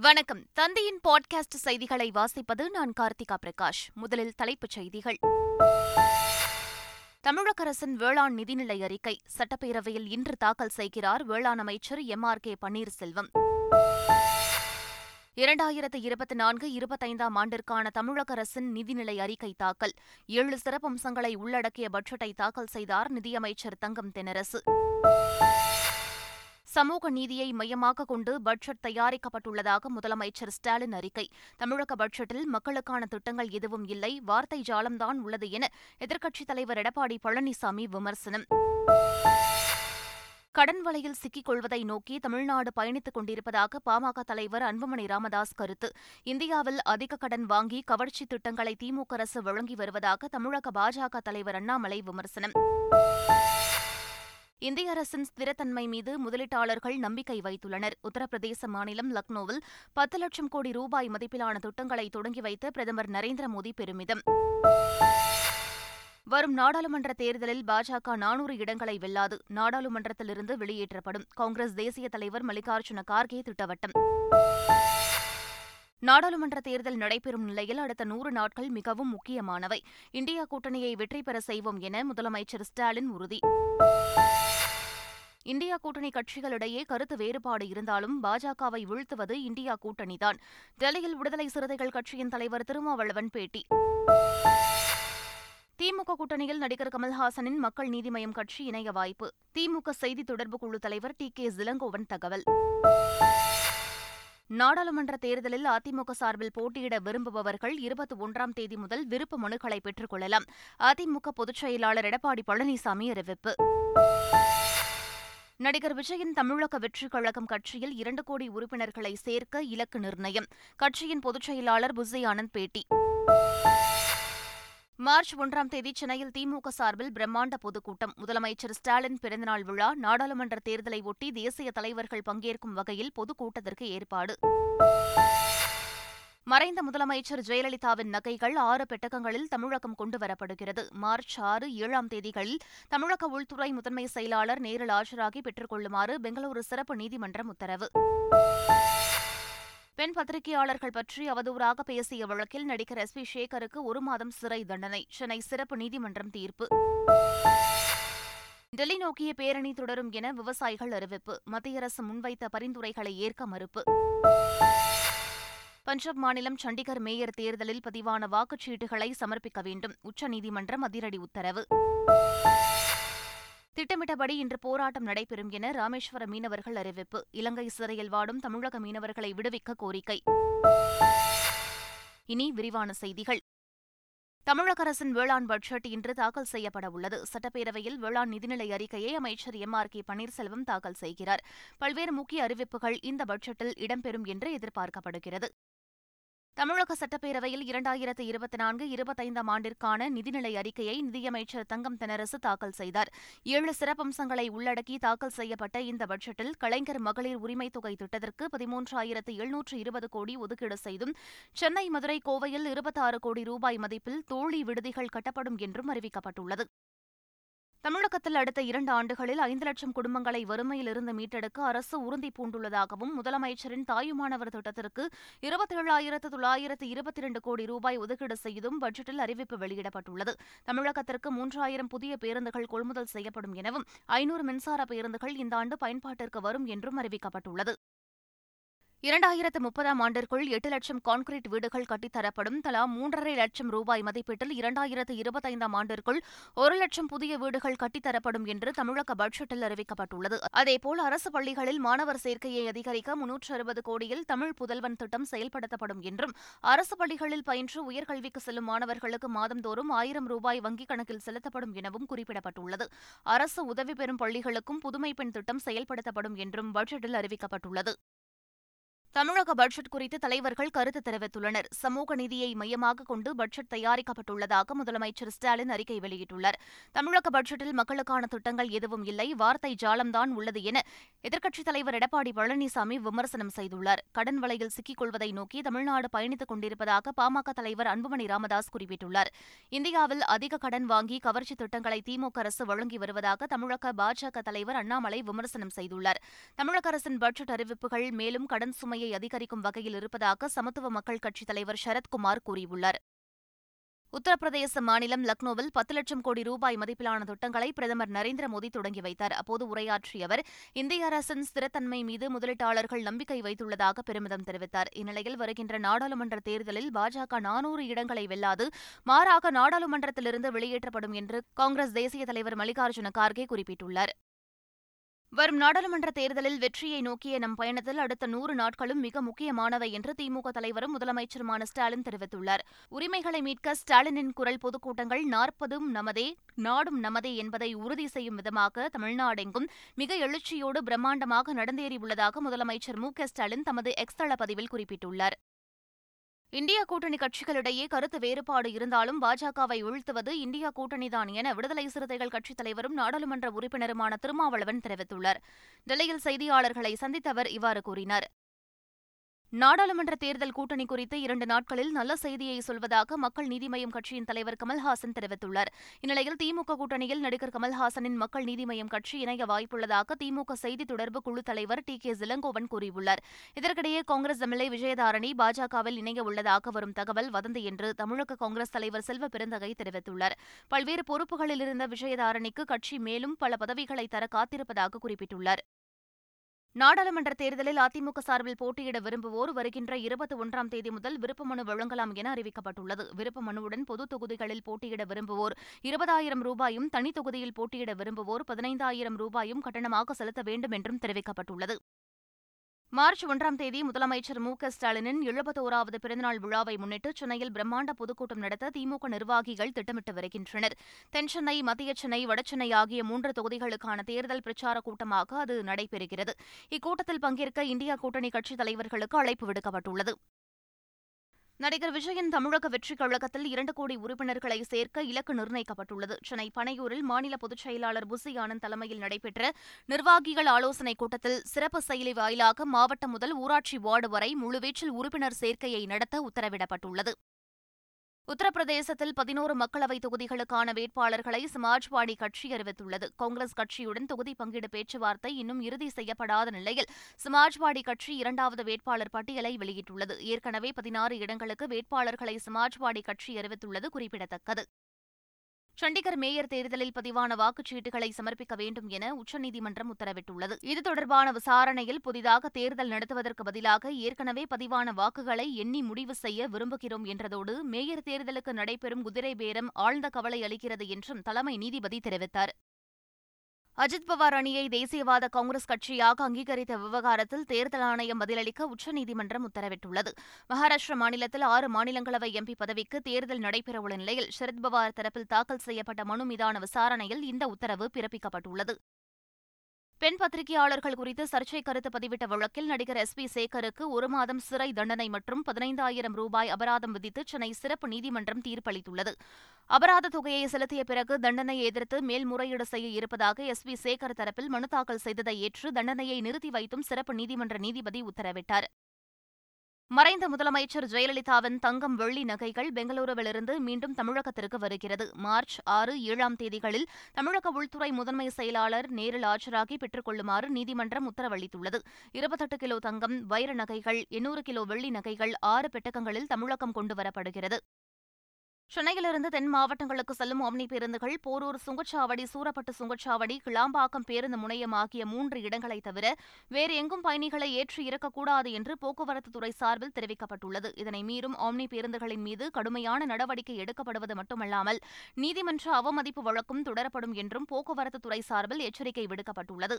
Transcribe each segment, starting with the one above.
வணக்கம். தந்தையின் பாட்காஸ்ட் செய்திகளை வாசிப்பது நான் கார்த்திகா பிரகாஷ். முதலில் தலைப்புச் செய்திகள். தமிழக அரசின் வேளாண் நிதிநிலை அறிக்கை. சட்டப்பேரவையில் இன்று தாக்கல் செய்கிறார் வேளாண் அமைச்சர் எம். ஆர். கே. பன்னீர்செல்வம். இரண்டாயிரத்து இருபத்தி நான்கு இருபத்தைந்தாம் ஆண்டிற்கான தமிழக அரசின் நிதிநிலை அறிக்கை தாக்கல். ஏழு சிறப்பம்சங்களை உள்ளடக்கிய பட்ஜெட்டை தாக்கல் செய்தார் நிதியமைச்சர் தங்கம் தென்னரசு. சமூக நீதியை மையமாக கொண்டு பட்ஜெட் தயாரிக்கப்பட்டுள்ளதாக முதலமைச்சர் ஸ்டாலின் அறிக்கை. தமிழக பட்ஜெட்டில் மக்களுக்கான திட்டங்கள் எதுவும் இல்லை வார்த்தை ஜாலம்தான் உள்ளது என எதிர்க்கட்சித் தலைவர் எடப்பாடி பழனிசாமி விமர்சனம். கடன் வலையில் சிக்கிக் கொள்வதை நோக்கி தமிழ்நாடு பயணித்துக் கொண்டிருப்பதாக பாமக தலைவர் அன்புமணி ராமதாஸ் கருத்து. இந்தியாவில் அதிக கடன் வாங்கி கவர்ச்சி திட்டங்களை திமுக அரசு வழங்கி வருவதாக தமிழக பாஜக தலைவர் அண்ணாமலை விமர்சனம். இந்திய அரசின் ஸ்திரத்தன்மை மீது முதலீட்டாளர்கள் நம்பிக்கை வைத்துள்ளனர். உத்தரப்பிரதேச மாநிலம் லக்னோவில் பத்து லட்சம் கோடி ரூபாய் மதிப்பிலான திட்டங்களை தொடங்கி வைத்த பிரதமர் நரேந்திர மோடி பெருமிதம். வரும் நாடாளுமன்ற தேர்தலில் பாஜக நானூறு இடங்களை வெல்லாது. நாடாளுமன்றத்திலிருந்து வெளியேற்றப்படும். காங்கிரஸ் தேசிய தலைவர் மல்லிகார்ஜுன கார்கே திட்டவட்டம். நாடாளுமன்ற தேர்தல் நடைபெறும் நிலையில் அடுத்த நூறு நாட்கள் மிகவும் முக்கியமானவை. இந்தியா கூட்டணியை வெற்றி பெற செய்வோம் என முதலமைச்சர் ஸ்டாலின் உறுதி. இந்தியா கூட்டணி கட்சிகளிடையே கருத்து வேறுபாடு இருந்தாலும் பாஜகவை வீழ்த்துவது இந்தியா கூட்டணிதான். டெல்லியில் விடுதலை சிறுத்தைகள் கட்சியின் தலைவர் திருமாவளவன் பேட்டி. திமுக கூட்டணியில் நடிகர் கமல்ஹாசனின் மக்கள் நீதி மய்யம் கட்சி இணைய வாய்ப்பு. திமுக செய்தி தொடர்பு குழு தலைவர் டி கே இளங்கோவன் தகவல். நாடாளுமன்ற தேர்தலில் அதிமுக சார்பில் போட்டியிட விரும்புபவர்கள் இருபத்தி ஒன்றாம் தேதி முதல் விருப்ப மனுக்களை பெற்றுக் கொள்ளலாம். அதிமுக பொதுச் செயலாளர் எடப்பாடி பழனிசாமி அறிவிப்பு. நடிகர் விஜயின் தமிழக வெற்றிக் கழகம் கட்சியில் இரண்டு கோடி உறுப்பினர்களை சேர்க்க இலக்கு நிர்ணயம். கட்சியின் பொதுச் செயலாளர் புஸ்ஸி ஆனந்த் பேட்டி. மார்ச் ஒன்றாம் தேதி சென்னையில் திமுக சார்பில் பிரம்மாண்ட பொதுக்கூட்டம். முதலமைச்சர் ஸ்டாலின் பிறந்தநாள் விழா நாடாளுமன்ற தேர்தலை ஒட்டி தேசிய தலைவர்கள் பங்கேற்கும் வகையில் பொதுக்கூட்டத்திற்கு ஏற்பாடு. மறைந்த முதலமைச்சர் ஜெயலலிதாவின் நகைகள் ஆறு பெட்டகங்களில் தமிழகம் கொண்டுவரப்படுகிறது. மார்ச் ஆறு ஏழாம் தேதிகளில் தமிழக உள்துறை முதன்மை செயலாளர் நேரில் ஆஜராகி பெற்றுக் கொள்ளுமாறு பெங்களூரு சிறப்பு நீதிமன்றம் உத்தரவு. பெண் பத்திரிகையாளர்கள் பற்றி அவதூறாக பேசிய வழக்கில் நடிகர் எஸ் பி சேகருக்கு ஒரு மாதம் சிறை தண்டனை. சென்னை சிறப்பு நீதிமன்றம் தீர்ப்பு. டெல்லி நோக்கிய பேரணி தொடரும் என விவசாயிகள் அறிவிப்பு. மத்திய அரசு முன்வைத்த பரிந்துரைகளை ஏற்க மறுப்பு. பஞ்சாப் மாநிலம் சண்டிகர் மேயர் தேர்தலில் பதிவான வாக்குச்சீட்டுகளை சமர்ப்பிக்க வேண்டும். உச்சநீதிமன்றம் அதிரடி உத்தரவு. திட்டமிட்டபடி இன்று போராட்டம் நடைபெறும் என ராமேஸ்வர மீனவர்கள் அறிவிப்பு. இலங்கை சிறையில் வாடும் தமிழக மீனவர்களை விடுவிக்க கோரிக்கை. இனி விரிவான செய்திகள். தமிழக அரசின் வேளாண் பட்ஜெட் இன்று தாக்கல் செய்யப்பட உள்ளது. சட்டப்பேரவையில் வேளாண் நிதிநிலை அறிக்கையை அமைச்சர் எம் ஆர் கே பன்னீர்செல்வம் தாக்கல் செய்கிறார். பல்வேறு முக்கிய அறிவிப்புகள் இந்த பட்ஜெட்டில் இடம்பெறும் என்று எதிர்பார்க்கப்படுகிறது. தமிழக சட்டப்பேரவையில் இரண்டாயிரத்து இருபத்தி நான்கு இருபத்தைந்தாம் ஆண்டிற்கான நிதிநிலை அறிக்கையை நிதியமைச்சர் தங்கம் தெனரசு தாக்கல் செய்தார். ஏழு சிறப்பம்சங்களை உள்ளடக்கி தாக்கல் செய்யப்பட்ட இந்த பட்ஜெட்டில் கலைஞர் மகளிர் உரிமைத் தொகை திட்டத்திற்கு பதிமூன்றாயிரத்து எழுநூற்று இருபது கோடி ஒதுக்கீடு செய்தும் சென்னை மதுரை கோவையில் இருபத்தாறு கோடி ரூபாய் மதிப்பில் தோழி விடுதிகள் கட்டப்படும் என்றும் அறிவிக்கப்பட்டுள்ளது. தமிழகத்தில் அடுத்த இரண்டு ஆண்டுகளில் ஐந்து லட்சம் குடும்பங்களை வறுமையிலிருந்து மீட்டெடுக்க அரசு உறுதி பூண்டுள்ளதாகவும் முதலமைச்சரின் தாயுமானவர் திட்டத்திற்கு இருபத்தேழாயிரத்து தொள்ளாயிரத்து இருபத்தி இரண்டு கோடி ரூபாய் ஒதுக்கீடு செய்தும் பட்ஜெட்டில் அறிவிப்பு வெளியிடப்பட்டுள்ளது. தமிழகத்திற்கு மூன்றாயிரம் புதிய பேருந்துகள் கொள்முதல் செய்யப்படும் எனவும் ஐநூறு மின்சார பேருந்துகள் இந்த ஆண்டு பயன்பாட்டிற்கு வரும் என்றும் அறிவிக்கப்பட்டுள்ளது. இரண்டாயிரத்து முப்பதாம் ஆண்டிற்குள் எட்டு லட்சம் கான்கிரீட் வீடுகள் கட்டித்தரப்படும். தலா மூன்றரை லட்சம் ரூபாய் மதிப்பீட்டில் இரண்டாயிரத்து இருபத்தைந்தாம் ஆண்டிற்குள் ஒரு லட்சம் புதிய வீடுகள் கட்டித்தரப்படும் என்று தமிழக பட்ஜெட்டில் அறிவிக்கப்பட்டுள்ளது. அதேபோல் அரசு பள்ளிகளில் மாணவர் சேர்க்கையை அதிகரிக்க முன்னூற்று அறுபது கோடியில் தமிழ் புதல்வன் திட்டம் செயல்படுத்தப்படும் என்றும் அரசு பள்ளிகளில் பயின்று உயர்கல்விக்கு செல்லும் மாணவர்களுக்கு மாதந்தோறும் ஆயிரம் ரூபாய் வங்கிக் கணக்கில் செலுத்தப்படும் எனவும் குறிப்பிடப்பட்டுள்ளது. அரசு உதவி பெறும் பள்ளிகளுக்கும் புதுமை பெண் திட்டம் செயல்படுத்தப்படும் என்றும் பட்ஜெட்டில் அறிவிக்கப்பட்டுள்ளது. தமிழக பட்ஜெட் குறித்து தலைவர்கள் கருத்து தெரிவித்துள்ளனர். சமூக நீதியை மையமாக கொண்டு பட்ஜெட் தயாரிக்கப்பட்டுள்ளதாக முதலமைச்சர் ஸ்டாலின் அறிக்கை வெளியிட்டுள்ளார். தமிழக பட்ஜெட்டில் மக்களுக்கான திட்டங்கள் எதுவும் இல்லை. வார்த்தை ஜாலம்தான் உள்ளது என எதிர்க்கட்சித் தலைவர் எடப்பாடி பழனிசாமி விமர்சனம் செய்துள்ளார். கடன் வலையில் சிக்கிக் கொள்வதை நோக்கி தமிழ்நாடு பயணித்துக் கொண்டிருப்பதாக பாமக தலைவர் அன்புமணி ராமதாஸ் குறிப்பிட்டுள்ளார். இந்தியாவில் அதிக கடன் வாங்கி கவர்ச்சி திட்டங்களை திமுக அரசு வழங்கி வருவதாக தமிழக பாஜக தலைவர் அண்ணாமலை விமர்சனம் செய்துள்ளார். தமிழக அரசின் பட்ஜெட் அறிவிப்புகள் மேலும் கடன் சுமை எண்ணிக்கையை அதிகரிக்கும் வகையில் இருப்பதாக சமத்துவ மக்கள் கட்சித் தலைவர் சரத்குமார் கூறியுள்ளார். உத்தரப்பிரதேச மாநிலம் லக்னோவில் பத்து லட்சம் கோடி ரூபாய் மதிப்பிலான திட்டங்களை பிரதமர் நரேந்திர மோடி தொடங்கி வைத்தார். அப்போது உரையாற்றிய அவர் இந்திய அரசின் ஸ்திரத்தன்மை மீது முதலீட்டாளர்கள் நம்பிக்கை வைத்துள்ளதாக பெருமிதம் தெரிவித்தார். இந்நிலையில் வருகின்ற நாடாளுமன்ற தேர்தலில் பாஜக நானூறு இடங்களை வெல்லாது மாறாக நாடாளுமன்றத்திலிருந்து வெளியேற்றப்படும் என்று காங்கிரஸ் தேசிய தலைவர் மல்லிகார்ஜுன கார்கே குறிப்பிட்டுள்ளார். வரும் நாடாளுமன்ற தேர்தலில் வெற்றியை நோக்கிய நம் பயணத்தில் அடுத்த நூறு நாட்களும் மிக முக்கியமானவை என்று திமுக தலைவரும் முதலமைச்சருமான ஸ்டாலின் தெரிவித்துள்ளார். உரிமைகளை மீட்க ஸ்டாலினின் குரல் பொதுக்கூட்டங்கள் நாற்பதும் நமதே நாடும் நமதே என்பதை உறுதி செய்யும் விதமாக தமிழ்நாடெங்கும் மிக எழுச்சியோடு பிரம்மாண்டமாக நடந்தேறியுள்ளதாக முதலமைச்சர் மு க ஸ்டாலின் தமது எக்ஸ் தள பதிவில் குறிப்பிட்டுள்ளார். இந்தியா கூட்டணி கட்சிகளிடையே கருத்து வேறுபாடு இருந்தாலும் பாஜகவை வீழ்த்துவது இந்தியா கூட்டணிதான் என விடுதலை சிறுத்தைகள் கட்சித் தலைவரும் நாடாளுமன்ற உறுப்பினருமான திருமாவளவன் தெரிவித்துள்ளார். டெல்லியில் செய்தியாளர்களை சந்தித்த அவர் இவ்வாறு கூறினார். நாடாளுமன்ற தேர்தல் கூட்டணி குறித்து இரண்டு நாட்களில் நல்ல செய்தியை சொல்வதாக மக்கள் நீதி மய்யம் கட்சியின் தலைவர் கமல்ஹாசன் தெரிவித்துள்ளார். இந்நிலையில் திமுக கூட்டணியில் நடிகர் கமல்ஹாசனின் மக்கள் நீதி மய்யம் கட்சி இணைய வாய்ப்புள்ளதாக திமுக செய்தி தொடர்பு குழு தலைவர் டி. கே. இளங்கோவன் கூறியுள்ளார். இதற்கிடையே காங்கிரஸ் எம்எல்ஏ விஜயதாரணி பாஜகவில் இணைய உள்ளதாக வரும் தகவல் வதந்தி என்று தமிழக காங்கிரஸ் தலைவர் செல்வ பெருந்தகை தெரிவித்துள்ளார். பல்வேறு பொறுப்புகளில் இருந்த விஜயதாரணிக்கு கட்சி மேலும் பல பதவிகளை தர காத்திருப்பதாக குறிப்பிட்டுள்ளார். நாடாளுமன்ற தேர்தலில் அதிமுக சார்பில் போட்டியிட விரும்புவோர் வருகின்ற இருபத்தி ஒன்றாம் தேதி முதல் விருப்ப மனு வழங்கலாம் என அறிவிக்கப்பட்டுள்ளது. விருப்ப மனுவுடன் பொது தொகுதிகளில் போட்டியிட விரும்புவோர் இருபதாயிரம் ரூபாயும் தனி தொகுதியில் போட்டியிட விரும்புவோர் பதினைந்தாயிரம் ரூபாயும் கட்டணமாக செலுத்த வேண்டும் என்றும் தெரிவிக்கப்பட்டுள்ளது. மார்ச் ஒன்றாம் தேதி முதலமைச்சர் மு க ஸ்டாலினின் எழுபத்தோராவது பிறந்தநாள் விழாவை முன்னிட்டு சென்னையில் பிரம்மாண்ட பொதுக்கூட்டம் நடத்த திமுக நிர்வாகிகள் திட்டமிட்டு வருகின்றனர். தென்சென்னை மத்திய சென்னை வடசென்னை ஆகிய மூன்று தொகுதிகளுக்கான தேர்தல் பிரச்சார கூட்டமாக அது நடைபெறுகிறது. இக்கூட்டத்தில் பங்கேற்க இந்தியா கூட்டணி கட்சித் தலைவர்களுக்கு அழைப்பு விடுக்கப்பட்டுள்ளது. நடிகர் விஜயின் தமிழக வெற்றிக் கழகத்தில் இரண்டு கோடி உறுப்பினர்களை சேர்க்க இலக்கு நிர்ணயிக்கப்பட்டுள்ளது. சென்னை பனையூரில் மாநில பொதுச் செயலாளர் புசி ஆனந்த் தலைமையில் நடைபெற்ற நிர்வாகிகள் ஆலோசனைக் கூட்டத்தில் சிறப்பு செயலி வாயிலாக மாவட்டம் முதல் ஊராட்சி வார்டு வரை முழுவீச்சில் உறுப்பினர் சேர்க்கையை நடத்த உத்தரவிடப்பட்டுள்ளது. உத்தரப்பிரதேசத்தில் பதினோரு மக்களவைத் தொகுதிகளுக்கான வேட்பாளர்களை சமாஜ்வாடி கட்சி அறிவித்துள்ளது. காங்கிரஸ் கட்சியுடன் தொகுதி பங்கீடு பேச்சுவார்த்தை இன்னும் இறுதி செய்யப்படாத நிலையில் சமாஜ்வாடி கட்சி இரண்டாவது வேட்பாளர் பட்டியலை வெளியிட்டுள்ளது. ஏற்கனவே பதினாறு இடங்களுக்கு வேட்பாளர்களை சமாஜ்வாடி கட்சி அறிவித்துள்ளது குறிப்பிடத்தக்கது. சண்டிகர் மேயர் தேர்தலில் பதிவான வாக்குச்சீட்டுகளை சமர்ப்பிக்க வேண்டும் என உச்சநீதிமன்றம் உத்தரவிட்டுள்ளது. இது தொடர்பான விசாரணையில் புதிதாக தேர்தல் நடத்துவதற்கு பதிலாக ஏற்கனவே பதிவான வாக்குகளை எண்ணி முடிவு செய்ய விரும்புகிறோம் என்றதோடு மேயர் தேர்தலுக்கு நடைபெறும் குதிரை பேரம் ஆழ்ந்த கவலை அளிக்கிறது என்றும் தலைமை நீதிபதி தெரிவித்தார். அஜித் பவார் அணியை தேசியவாத காங்கிரஸ் கட்சியாக அங்கீகரித்த விவகாரத்தில் தேர்தல் ஆணையம் பதிலளிக்க உச்சநீதிமன்றம் உத்தரவிட்டுள்ளது. மகாராஷ்டிர மாநிலத்தில் ஆறு மாநிலங்களவை எம்பி பதவிக்கு தேர்தல் நடைபெறவுள்ள நிலையில் சரத்பவார் தரப்பில் தாக்கல் செய்யப்பட்ட மனு மீதான விசாரணையில் இந்த உத்தரவு பிறப்பிக்கப்பட்டுள்ளது. பெண் பத்திரிகையாளர்கள் குறித்து சர்ச்சை கருத்து பதிவிட்ட வழக்கில் நடிகர் எஸ் பி சேகருக்கு ஒரு மாதம் சிறை தண்டனை மற்றும் பதினைந்தாயிரம் ரூபாய் அபராதம் விதித்து சென்னை சிறப்பு நீதிமன்றம் தீர்ப்பளித்துள்ளது. அபராத தொகையை செலுத்திய பிறகு தண்டனையை எதிர்த்து மேல்முறையீடு செய்ய இருப்பதாக எஸ் பி சேகர் தரப்பில் மனு தாக்கல் செய்ததை ஏற்று தண்டனையை நிறுத்தி வைத்தும் சிறப்பு நீதிமன்ற நீதிபதி உத்தரவிட்டார். மறைந்த முதலமைச்சர் ஜெயலலிதாவின் தங்கம் வெள்ளி நகைகள் பெங்களூருவிலிருந்து மீண்டும் தமிழகத்திற்கு வருகிறது. மார்ச் ஆறு ஏழாம் தேதிகளில் தமிழக உள்துறை முதன்மை செயலாளர் நேரில் ஆஜராகி பெற்றுக் கொள்ளுமாறு நீதிமன்றம் உத்தரவளித்துள்ளது. இருபத்தெட்டு கிலோ தங்கம் வைர நகைகள் எண்ணூறு கிலோ வெள்ளி நகைகள் ஆறு பெட்டகங்களில் தமிழகம் கொண்டுவரப்படுகிறது சென்னையிலிருந்து தென் மாவட்டங்களுக்கு செல்லும் ஒம்னி பேருந்துகள் போரூர் சுங்கச்சாவடி சூரப்பட்டு சுங்கச்சாவடி கிளாம்பாக்கம் பேருந்து முனையம் ஆகிய மூன்று இடங்களை தவிர வேறு எங்கும் பயணிகளை ஏற்றி இறக்கக்கூடாது என்று போக்குவரத்து துறை சார்பில் தெரிவிக்கப்பட்டுள்ளது. இதனை மீறும் ஆம்னி பேருந்துகளின் மீது கடுமையான நடவடிக்கை எடுக்கப்படுவது மட்டுமல்லாமல் நீதிமன்ற அவமதிப்பு வழக்கும் தொடரப்படும் என்றும் போக்குவரத்து துறை சார்பில் எச்சரிக்கை விடுக்கப்பட்டுள்ளது.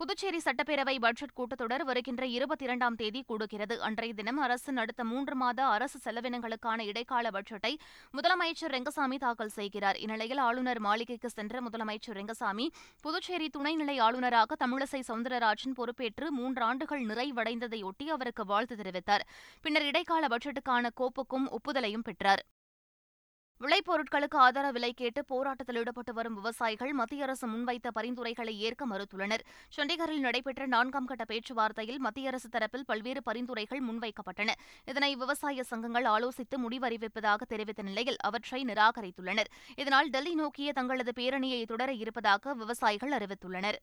புதுச்சேரி சட்டப்பேரவை பட்ஜெட் கூட்டத்தொடர் வருகின்ற இருபத்தி இரண்டாம் தேதி கூடுகிறது. அன்றைய தினம் அரசின் அடுத்த மூன்று மாத அரசு செலவினங்களுக்கான இடைக்கால பட்ஜெட்டை முதலமைச்சர் ரெங்கசாமி தாக்கல் செய்கிறார். இந்நிலையில் ஆளுநர் மாளிகைக்கு சென்ற முதலமைச்சர் ரெங்கசாமி புதுச்சேரி துணைநிலை ஆளுநராக தமிழிசை சவுந்தரராஜன் பொறுப்பேற்று மூன்றாண்டுகள் நிறைவடைந்ததையொட்டி அவருக்கு வாழ்த்து தெரிவித்தார். பின்னர் இடைக்கால பட்ஜெட்டுக்கான கோப்புக்கும் ஒப்புதலையும் பெற்றார். விளைபொருட்களுக்கு ஆதார விலை கேட்டு போராட்டத்தில் ஈடுபட்டு வரும் விவசாயிகள் மத்திய அரசு முன்வைத்த பரிந்துரைகளை ஏற்க மறுத்துள்ளனர். சண்டிகரில் நடைபெற்ற நான்காம் கட்ட பேச்சுவார்த்தையில் மத்திய அரசு தரப்பில் பல்வேறு பரிந்துரைகள் முன்வைக்கப்பட்டன. இதனை விவசாய சங்கங்கள் ஆலோசித்து முடிவறிவிப்பதாக தெரிவித்த நிலையில் அவற்றை நிராகரித்துள்ளனர். இதனால் டெல்லி நோக்கிய தங்களது பேரணியை தொடர இருப்பதாக விவசாயிகள் அறிவித்துள்ளனர்.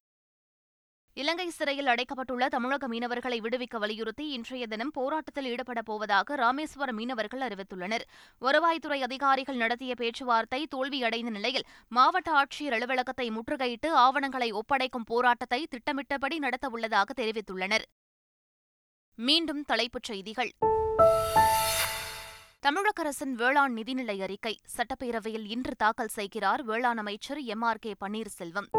இலங்கை சிறையில் அடைக்கப்பட்டுள்ள தமிழக மீனவர்களை விடுவிக்க வலியுறுத்தி இன்றைய தினம் போராட்டத்தில் ஈடுபடப் போவதாக ராமேஸ்வரம் மீனவர்கள் அறிவித்துள்ளனர். வருவாய்த்துறை அதிகாரிகள் நடத்திய பேச்சுவார்த்தை தோல்வியடைந்த நிலையில் மாவட்ட ஆட்சியர் அலுவலகத்தை முற்றுகையிட்டு ஆவணங்களை ஒப்படைக்கும் போராட்டத்தை திட்டமிட்டபடி நடத்தவுள்ளதாக தெரிவித்துள்ளனர். மீண்டும் தலைப்புச் செய்திகள். தமிழக அரசின் வேளாண் நிதிநிலை அறிக்கை. சட்டப்பேரவையில் இன்று தாக்கல் செய்கிறார் வேளாண் அமைச்சர் எம் ஆர் கே பன்னீர்செல்வம்.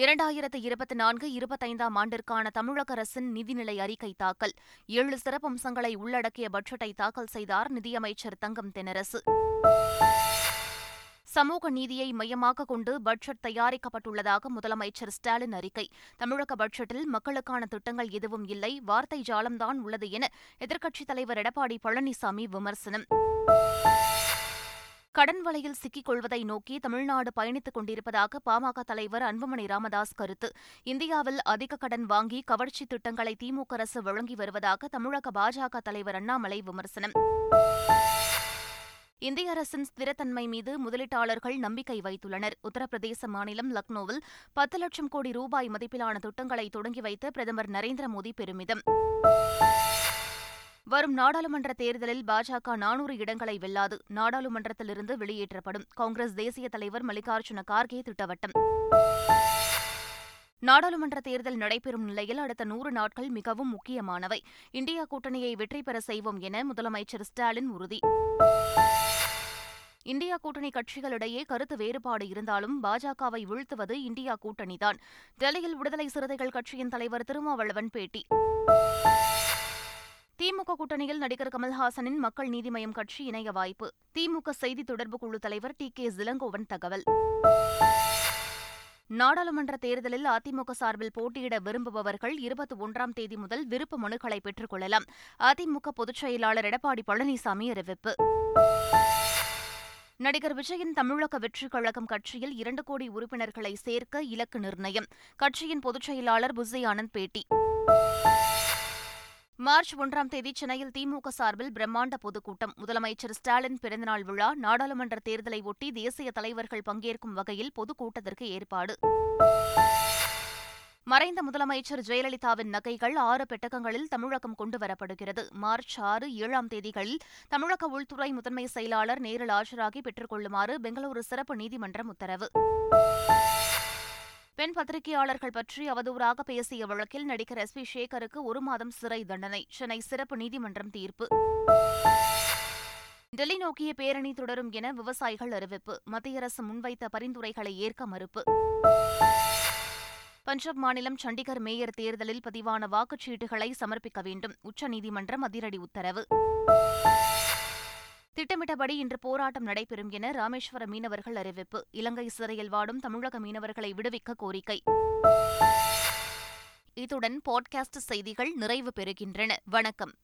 இரண்டாயிரத்து இருபத்தி நான்கு இருபத்தைந்தாம் ஆண்டிற்கான தமிழக அரசின் நிதிநிலை அறிக்கை தாக்கல். ஏழு சிறப்பம்சங்களை உள்ளடக்கிய பட்ஜெட்டை தாக்கல் செய்தார் நிதியமைச்சர் தங்கம் தென்னரசு. சமூக நீதியை மையமாக கொண்டு பட்ஜெட் தயாரிக்கப்பட்டுள்ளதாக முதலமைச்சர் ஸ்டாலின் அறிக்கை. தமிழக பட்ஜெட்டில் மக்களுக்கான திட்டங்கள் எதுவும் இல்லை வார்த்தை ஜாலம்தான் உள்ளது என எதிர்க்கட்சித் தலைவர் எடப்பாடி பழனிசாமி விமர்சனம். கடன் வலையில் சிக்கிக் கொள்வதை நோக்கி தமிழ்நாடு பயணித்துக் கொண்டிருப்பதாக பாமக தலைவர் அன்புமணி ராமதாஸ் கருத்து. இந்தியாவில் அதிக கடன் வாங்கி கவர்ச்சி திட்டங்களை திமுக அரசு வழங்கி வருவதாக தமிழக பாஜக தலைவர் அண்ணாமலை விமர்சனம். இந்திய அரசின் ஸ்திரத்தன்மை மீது முதலீட்டாளர்கள் நம்பிக்கை வைத்துள்ளனர். உத்தரப்பிரதேச மாநிலம் லக்னோவில் பத்து லட்சம் கோடி ரூபாய் மதிப்பிலான திட்டங்களை தொடங்கி வைத்த பிரதமர் நரேந்திர மோடி பெருமிதம். வரும் நாடாளுமன்ற தேர்தலில் பாஜக நானூறு இடங்களை வெல்லாது. நாடாளுமன்றத்திலிருந்து வெளியேற்றப்படும் காங்கிரஸ் தேசிய தலைவர் மல்லிகார்ஜுன கார்கே திட்டவட்டம். நாடாளுமன்ற தேர்தல் நடைபெறும் நிலையில் அடுத்த நூறு நாட்கள் மிகவும் முக்கியமானவை. இந்தியா கூட்டணியை வெற்றி பெற செய்வோம் என முதலமைச்சர் ஸ்டாலின் உறுதி. இந்தியா கூட்டணி கட்சிகளிடையே கருத்து வேறுபாடு இருந்தாலும் பாஜகவை வீழ்த்துவது இந்தியா கூட்டணிதான். டெல்லியில் விடுதலை சிறுத்தைகள் கட்சியின் தலைவர் திருமாவளவன் பேட்டி. திமுக கூட்டணியில் நடிகர் கமல்ஹாசனின் மக்கள் நீதி மய்யம் கட்சி இணைய வாய்ப்பு. திமுக செய்தி தொடர்பு குழு தலைவர் டி. கே. இளங்கோவன் தகவல். நாடாளுமன்ற தேர்தலில் அதிமுக சார்பில் போட்டியிட விரும்புபவர்கள் இருபத்தி ஒன்றாம் தேதி முதல் விருப்ப மனுக்களை பெற்றுக் கொள்ளலாம். அதிமுக பொதுச் செயலாளர் எடப்பாடி பழனிசாமி அறிவிப்பு. நடிகர் விஜயின் தமிழக வெற்றிக் கழகம் கட்சியில் இரண்டு கோடி உறுப்பினர்களை சேர்க்க இலக்கு நிர்ணயம். கட்சியின் பொதுச் செயலாளர் புஸ்ஸி ஆனந்த் பேட்டி. மார்ச் ஒன்றாம் தேதி சென்னையில் திமுக சார்பில் பிரம்மாண்ட பொதுக்கூட்டம். முதலமைச்சர் ஸ்டாலின் பிறந்தநாள் விழா நாடாளுமன்ற தேர்தலை ஒட்டி தேசிய தலைவர்கள் பங்கேற்கும் வகையில் பொதுக்கூட்டத்திற்கு ஏற்பாடு. மறைந்த முதலமைச்சர் ஜெயலலிதாவின் நகைகள் ஆறு பெட்டகங்களில் தமிழகம் கொண்டுவரப்படுகிறது. மார்ச் ஆறு ஏழாம் தேதிகளில் தமிழக உள்துறை முதன்மை செயலாளர் நேரில் ஆஜராகி பெற்றுக் கொள்ளுமாறு பெங்களூரு சிறப்பு நீதிமன்றம் உத்தரவு. பெண் பத்திரிகையாளர்கள் பற்றி அவதூறாக பேசிய வழக்கில் நடிகர் எஸ் பி சேகருக்கு ஒரு மாதம் சிறை தண்டனை சென்னை சிறப்பு நீதிமன்றம் தீர்ப்பு. டெல்லி நோக்கிய பேரணி தொடரும் என விவசாயிகள் அறிவிப்பு. மத்திய அரசு முன்வைத்த பரிந்துரைகளை ஏற்க மறுப்பு. பஞ்சாப் மாநிலம் சண்டிகர் மேயர் தேர்தலில் பதிவான வாக்குச்சீட்டுகளை சமர்ப்பிக்க வேண்டும். உச்சநீதிமன்றம் அதிரடி உத்தரவு. திட்டமிட்டபடி இன்று போராட்டம் நடைபெறும் என ராமேஸ்வர மீனவர்கள் அறிவிப்பு. இலங்கை சிறையில் வாடும் தமிழக மீனவர்களை விடுவிக்க கோரிக்கை. இத்துடன் பாட்காஸ்ட் செய்திகள் நிறைவு பெறுகின்றன. வணக்கம்.